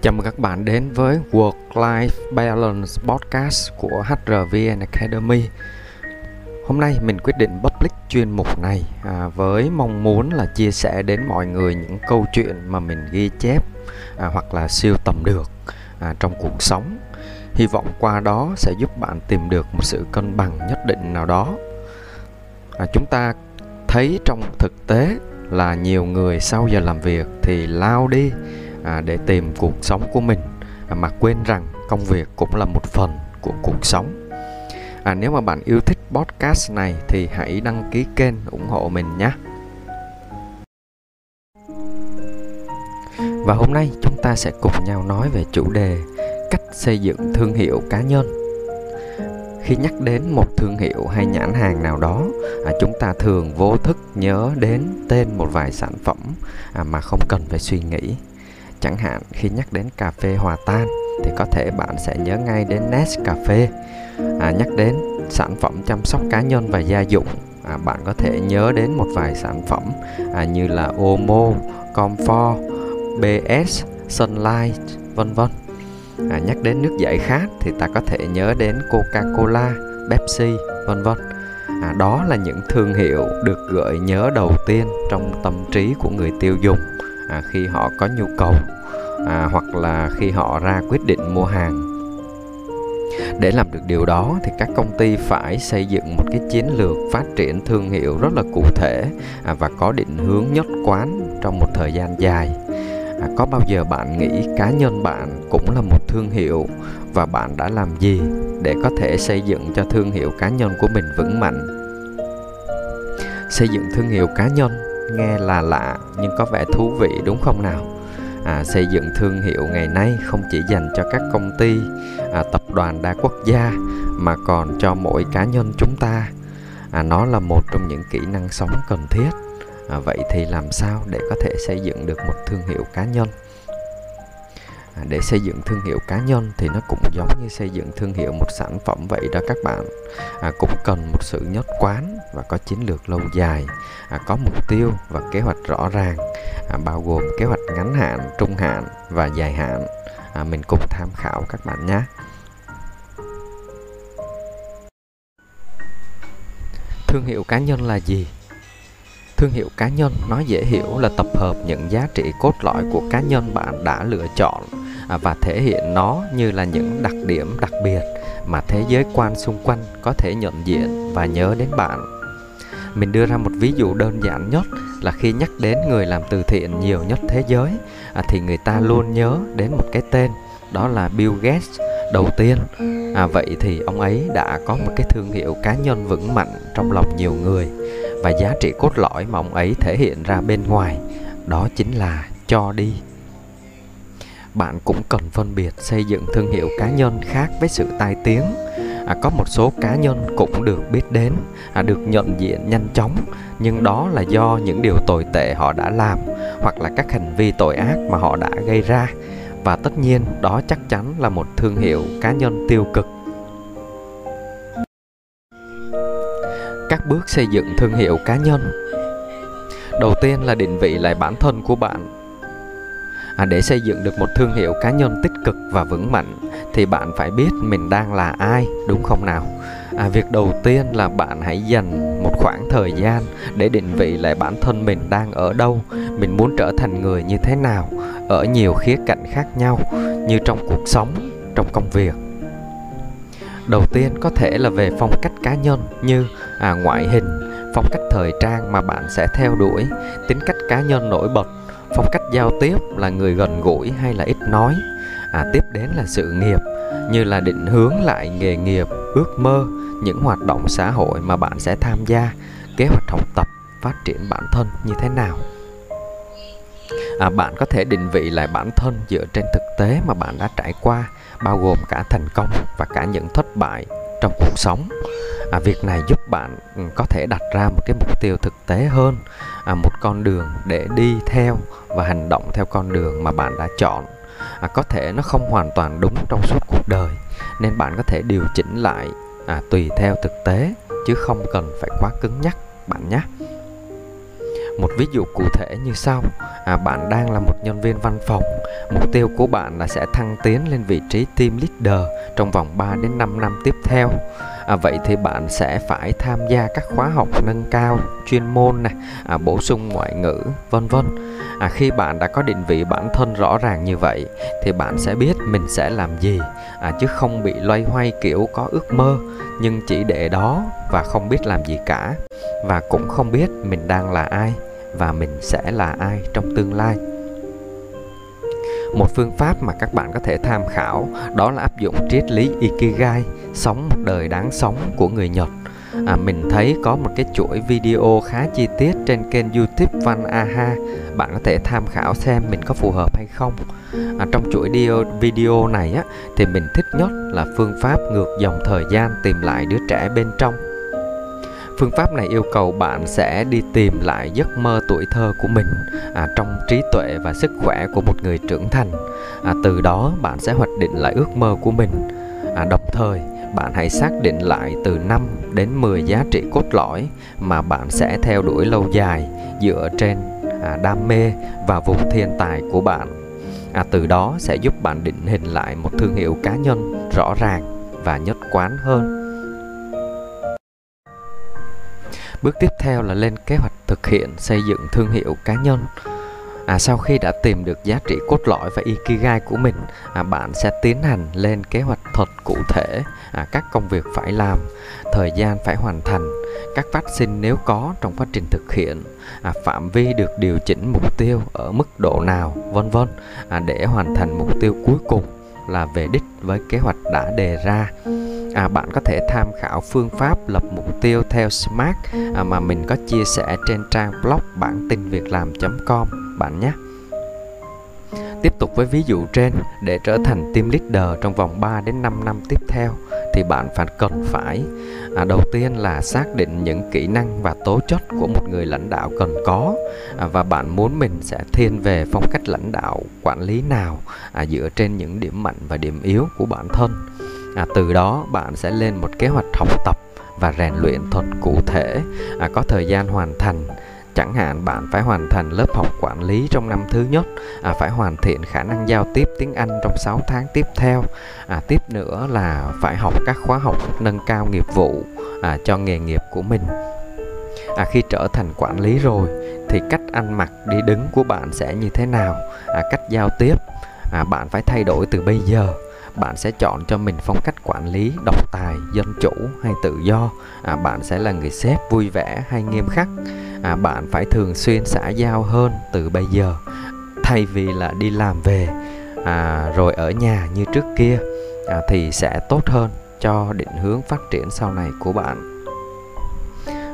Chào mừng các bạn đến với Work-Life Balance Podcast của HRVN Academy. Hôm nay mình quyết định public chuyên mục này à, với mong muốn là chia sẻ đến mọi người những câu chuyện mà mình ghi chép à, hoặc là siêu tầm được à, trong cuộc sống. Hy vọng qua đó sẽ giúp bạn tìm được một sự cân bằng nhất định nào đó. À, chúng ta thấy trong thực tế là nhiều người sau giờ làm việc thì lao đi à, để tìm cuộc sống của mình. À, mà quên rằng công việc cũng là một phần của cuộc sống. À, nếu mà bạn yêu thích podcast này thì hãy đăng ký kênh ủng hộ mình nhé. Và hôm nay chúng ta sẽ cùng nhau nói về chủ đề cách xây dựng thương hiệu cá nhân. Khi nhắc đến một thương hiệu hay nhãn hàng nào đó à, chúng ta thường vô thức nhớ đến tên một vài sản phẩm à, mà không cần phải suy nghĩ. Chẳng hạn khi nhắc đến cà phê hòa tan thì có thể bạn sẽ nhớ ngay đến Nescafe. À, nhắc đến sản phẩm chăm sóc cá nhân và gia dụng, à, bạn có thể nhớ đến một vài sản phẩm à, như là Omo, Comfort, BS, Sunlight, vân vân. À, nhắc đến nước giải khát thì ta có thể nhớ đến Coca-Cola, Pepsi, vân vân. À, đó là những thương hiệu được gợi nhớ đầu tiên trong tâm trí của người tiêu dùng à, khi họ có nhu cầu à, hoặc là khi họ ra quyết định mua hàng. Để làm được điều đó thì các công ty phải xây dựng một cái chiến lược phát triển thương hiệu rất là cụ thể à, và có định hướng nhất quán trong một thời gian dài. À, có bao giờ bạn nghĩ cá nhân bạn cũng là một thương hiệu và bạn đã làm gì để có thể xây dựng cho thương hiệu cá nhân của mình vững mạnh? Xây dựng thương hiệu cá nhân nghe là lạ nhưng có vẻ thú vị đúng không nào? À, xây dựng thương hiệu ngày nay không chỉ dành cho các công ty à, tập đoàn đa quốc gia mà còn cho mỗi cá nhân chúng ta. À, nó là một trong những kỹ năng sống cần thiết. À, vậy thì làm sao để có thể xây dựng được một thương hiệu cá nhân? À, để xây dựng thương hiệu cá nhân thì nó cũng giống như xây dựng thương hiệu một sản phẩm vậy đó các bạn. À, cũng cần một sự nhất quán và có chiến lược lâu dài à, có mục tiêu và kế hoạch rõ ràng à, bao gồm kế hoạch ngắn hạn trung hạn và dài hạn. À, mình cùng tham khảo các bạn nhé. Thương hiệu cá nhân là gì? Thương hiệu cá nhân nói dễ hiểu là tập hợp những giá trị cốt lõi của cá nhân bạn đã lựa chọn. À, và thể hiện nó như là những đặc điểm đặc biệt mà thế giới quan xung quanh có thể nhận diện và nhớ đến bạn. Mình đưa ra một ví dụ đơn giản nhất là khi nhắc đến người làm từ thiện nhiều nhất thế giới à, thì người ta luôn nhớ đến một cái tên đó là Bill Gates đầu tiên. À, vậy thì ông ấy đã có một cái thương hiệu cá nhân vững mạnh trong lòng nhiều người và giá trị cốt lõi mà ông ấy thể hiện ra bên ngoài đó chính là cho đi bạn cũng cần phân biệt xây dựng thương hiệu cá nhân khác với sự tai tiếng. À, có một số cá nhân cũng được biết đến à, được nhận diện nhanh chóng nhưng đó là do những điều tồi tệ họ đã làm hoặc là các hành vi tội ác mà họ đã gây ra. Và tất nhiên đó chắc chắn là một thương hiệu cá nhân tiêu cực. Các bước xây dựng thương hiệu cá nhân. Đầu tiên là định vị lại bản thân của bạn à, để xây dựng được một thương hiệu cá nhân tích cực và vững mạnh thì bạn phải biết mình đang là ai đúng không nào? À, việc đầu tiên là bạn hãy dành một khoảng thời gian để định vị lại bản thân mình đang ở đâu mình muốn trở thành người như thế nào ở nhiều khía cạnh khác nhau như trong cuộc sống trong công việc. Đầu tiên có thể là về phong cách cá nhân như à, ngoại hình phong cách thời trang mà bạn sẽ theo đuổi tính cách cá nhân nổi bật phong cách giao tiếp là người gần gũi hay là ít nói? À, tiếp đến là sự nghiệp như là định hướng lại nghề nghiệp ước mơ những hoạt động xã hội mà bạn sẽ tham gia kế hoạch học tập phát triển bản thân như thế nào? À, bạn có thể định vị lại bản thân dựa trên thực tế mà bạn đã trải qua bao gồm cả thành công và cả những thất bại trong cuộc sống. À, việc này giúp bạn ừ, có thể đặt ra một cái mục tiêu thực tế hơn à, một con đường để đi theo và hành động theo con đường mà bạn đã chọn. À, có thể nó không hoàn toàn đúng trong suốt cuộc đời nên bạn có thể điều chỉnh lại à, tùy theo thực tế chứ không cần phải quá cứng nhắc bạn nhé. Một ví dụ cụ thể như sau à, bạn đang là một nhân viên văn phòng. Mục tiêu của bạn là sẽ thăng tiến lên vị trí team leader trong vòng 3 đến 5 năm tiếp theo. À, vậy thì bạn sẽ phải tham gia các khóa học nâng cao chuyên môn này à, bổ sung ngoại ngữ vân vân. À, khi bạn đã có định vị bản thân rõ ràng như vậy thì bạn sẽ biết mình sẽ làm gì. À, chứ không bị loay hoay kiểu có ước mơ nhưng chỉ để đó và không biết làm gì cả. Và cũng không biết mình đang là ai và mình sẽ là ai trong tương lai. Một phương pháp mà các bạn có thể tham khảo đó là áp dụng triết lý ikigai sống một đời đáng sống của người nhật. À, mình thấy có một cái chuỗi video khá chi tiết trên kênh youtube văn aha bạn có thể tham khảo xem mình có phù hợp hay không. À, trong chuỗi video này á thì mình thích nhất là phương pháp ngược dòng thời gian tìm lại đứa trẻ bên trong. Phương pháp này yêu cầu bạn sẽ đi tìm lại giấc mơ tuổi thơ của mình à, trong trí tuệ và sức khỏe của một người trưởng thành. À, từ đó bạn sẽ hoạch định lại ước mơ của mình. À, đồng thời, bạn hãy xác định lại từ 5 đến 10 giá trị cốt lõi mà bạn sẽ theo đuổi lâu dài dựa trên à, đam mê và vùng thiên tài của bạn. À, từ đó sẽ giúp bạn định hình lại một thương hiệu cá nhân rõ ràng và nhất quán hơn. Bước tiếp theo là lên kế hoạch thực hiện xây dựng thương hiệu cá nhân. À, sau khi đã tìm được giá trị cốt lõi và ikigai của mình, à, bạn sẽ tiến hành lên kế hoạch thật cụ thể à, các công việc phải làm, thời gian phải hoàn thành, các phát sinh nếu có trong quá trình thực hiện, à, phạm vi được điều chỉnh mục tiêu ở mức độ nào, vân vân à, để hoàn thành mục tiêu cuối cùng là về đích với kế hoạch đã đề ra à, bạn có thể tham khảo phương pháp lập mục tiêu theo SMART à, mà mình có chia sẻ trên trang blog bản tin việc làm.com bạn nhé. Tiếp tục với ví dụ trên, để trở thành team leader trong vòng 3 đến 5 năm tiếp theo thì bạn phải cần phải à, đầu tiên là xác định những kỹ năng và tố chất của một người lãnh đạo cần có à, và bạn muốn mình sẽ thiên về phong cách lãnh đạo quản lý nào à, dựa trên những điểm mạnh và điểm yếu của bản thân à, từ đó bạn sẽ lên một kế hoạch học tập và rèn luyện thuật cụ thể. À, có thời gian hoàn thành chẳng hạn bạn phải hoàn thành lớp học quản lý trong năm thứ nhất. À, phải hoàn thiện khả năng giao tiếp tiếng Anh trong 6 tháng tiếp theo. À, tiếp nữa là phải học các khóa học nâng cao nghiệp vụ à, cho nghề nghiệp của mình. À, khi trở thành quản lý rồi thì cách ăn mặc đi đứng của bạn sẽ như thế nào? À, cách giao tiếp? À, bạn phải thay đổi từ bây giờ bạn sẽ chọn cho mình phong cách quản lý độc tài dân chủ hay tự do. À, bạn sẽ là người sếp vui vẻ hay nghiêm khắc. À, bạn phải thường xuyên xã giao hơn từ bây giờ thay vì là đi làm về. À, rồi ở nhà như trước kia à, thì sẽ tốt hơn cho định hướng phát triển sau này của bạn.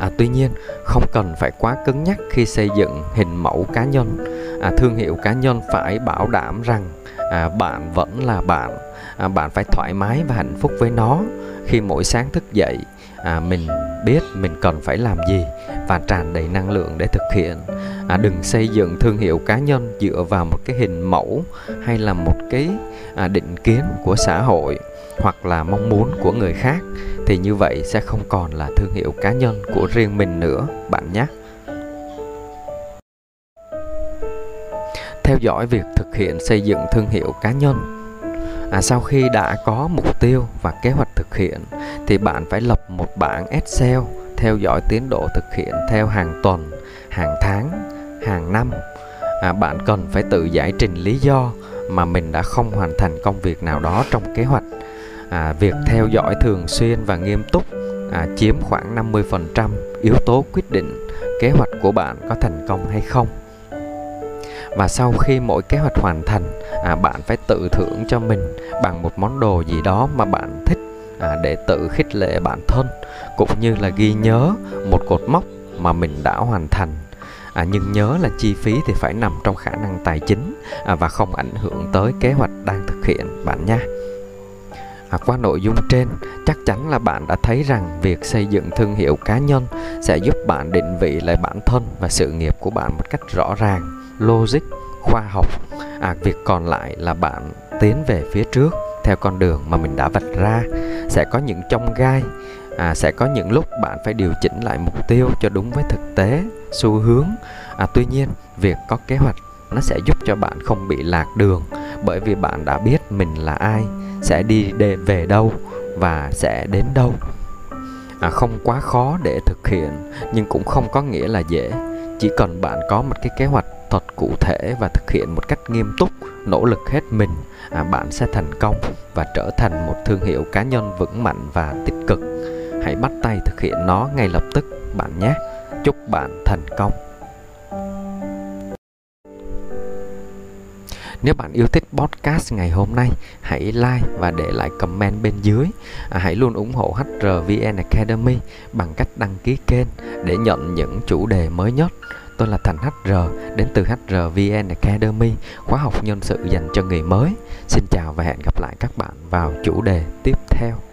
À, tuy nhiên không cần phải quá cứng nhắc khi xây dựng hình mẫu cá nhân. À, thương hiệu cá nhân phải bảo đảm rằng à, bạn vẫn là bạn. À, bạn phải thoải mái và hạnh phúc với nó. Khi mỗi sáng thức dậy à, mình biết mình cần phải làm gì và tràn đầy năng lượng để thực hiện. À, đừng xây dựng thương hiệu cá nhân dựa vào một cái hình mẫu hay là một cái à, định kiến của xã hội hoặc là mong muốn của người khác thì như vậy sẽ không còn là thương hiệu cá nhân của riêng mình nữa bạn nhé. Theo dõi việc thực hiện xây dựng thương hiệu cá nhân. À, sau khi đã có mục tiêu và kế hoạch thực hiện thì bạn phải lập một bảng excel theo dõi tiến độ thực hiện theo hàng tuần hàng tháng hàng năm. À, bạn cần phải tự giải trình lý do mà mình đã không hoàn thành công việc nào đó trong kế hoạch. À, việc theo dõi thường xuyên và nghiêm túc à, chiếm khoảng 50% yếu tố quyết định kế hoạch của bạn có thành công hay không và sau khi mỗi kế hoạch hoàn thành à, bạn phải tự thưởng cho mình bằng một món đồ gì đó mà bạn thích à, để tự khích lệ bản thân cũng như là ghi nhớ một cột mốc mà mình đã hoàn thành. À, nhưng nhớ là chi phí thì phải nằm trong khả năng tài chính à, và không ảnh hưởng tới kế hoạch đang thực hiện bạn nha. À, qua nội dung trên chắc chắn là bạn đã thấy rằng việc xây dựng thương hiệu cá nhân sẽ giúp bạn định vị lại bản thân và sự nghiệp của bạn một cách rõ ràng logic khoa học. À, việc còn lại là bạn tiến về phía trước theo con đường mà mình đã vạch ra. Sẽ có những trong gai à, sẽ có những lúc bạn phải điều chỉnh lại mục tiêu cho đúng với thực tế xu hướng. À, tuy nhiên việc có kế hoạch nó sẽ giúp cho bạn không bị lạc đường bởi vì bạn đã biết mình là ai sẽ đi để về đâu và sẽ đến đâu. À, không quá khó để thực hiện nhưng cũng không có nghĩa là dễ. Chỉ cần bạn có một cái kế hoạch thật cụ thể và thực hiện một cách nghiêm túc nỗ lực hết mình à, bạn sẽ thành công và trở thành một thương hiệu cá nhân vững mạnh và tích cực hãy bắt tay thực hiện nó ngay lập tức bạn nhé chúc bạn thành công Nếu bạn yêu thích podcast ngày hôm nay, hãy like và để lại comment bên dưới. À, hãy luôn ủng hộ HRVN Academy bằng cách đăng ký kênh để nhận những chủ đề mới nhất. Tôi là Thành HR đến từ HRVN Academy, khóa học nhân sự dành cho người mới. Xin chào và hẹn gặp lại các bạn vào chủ đề tiếp theo.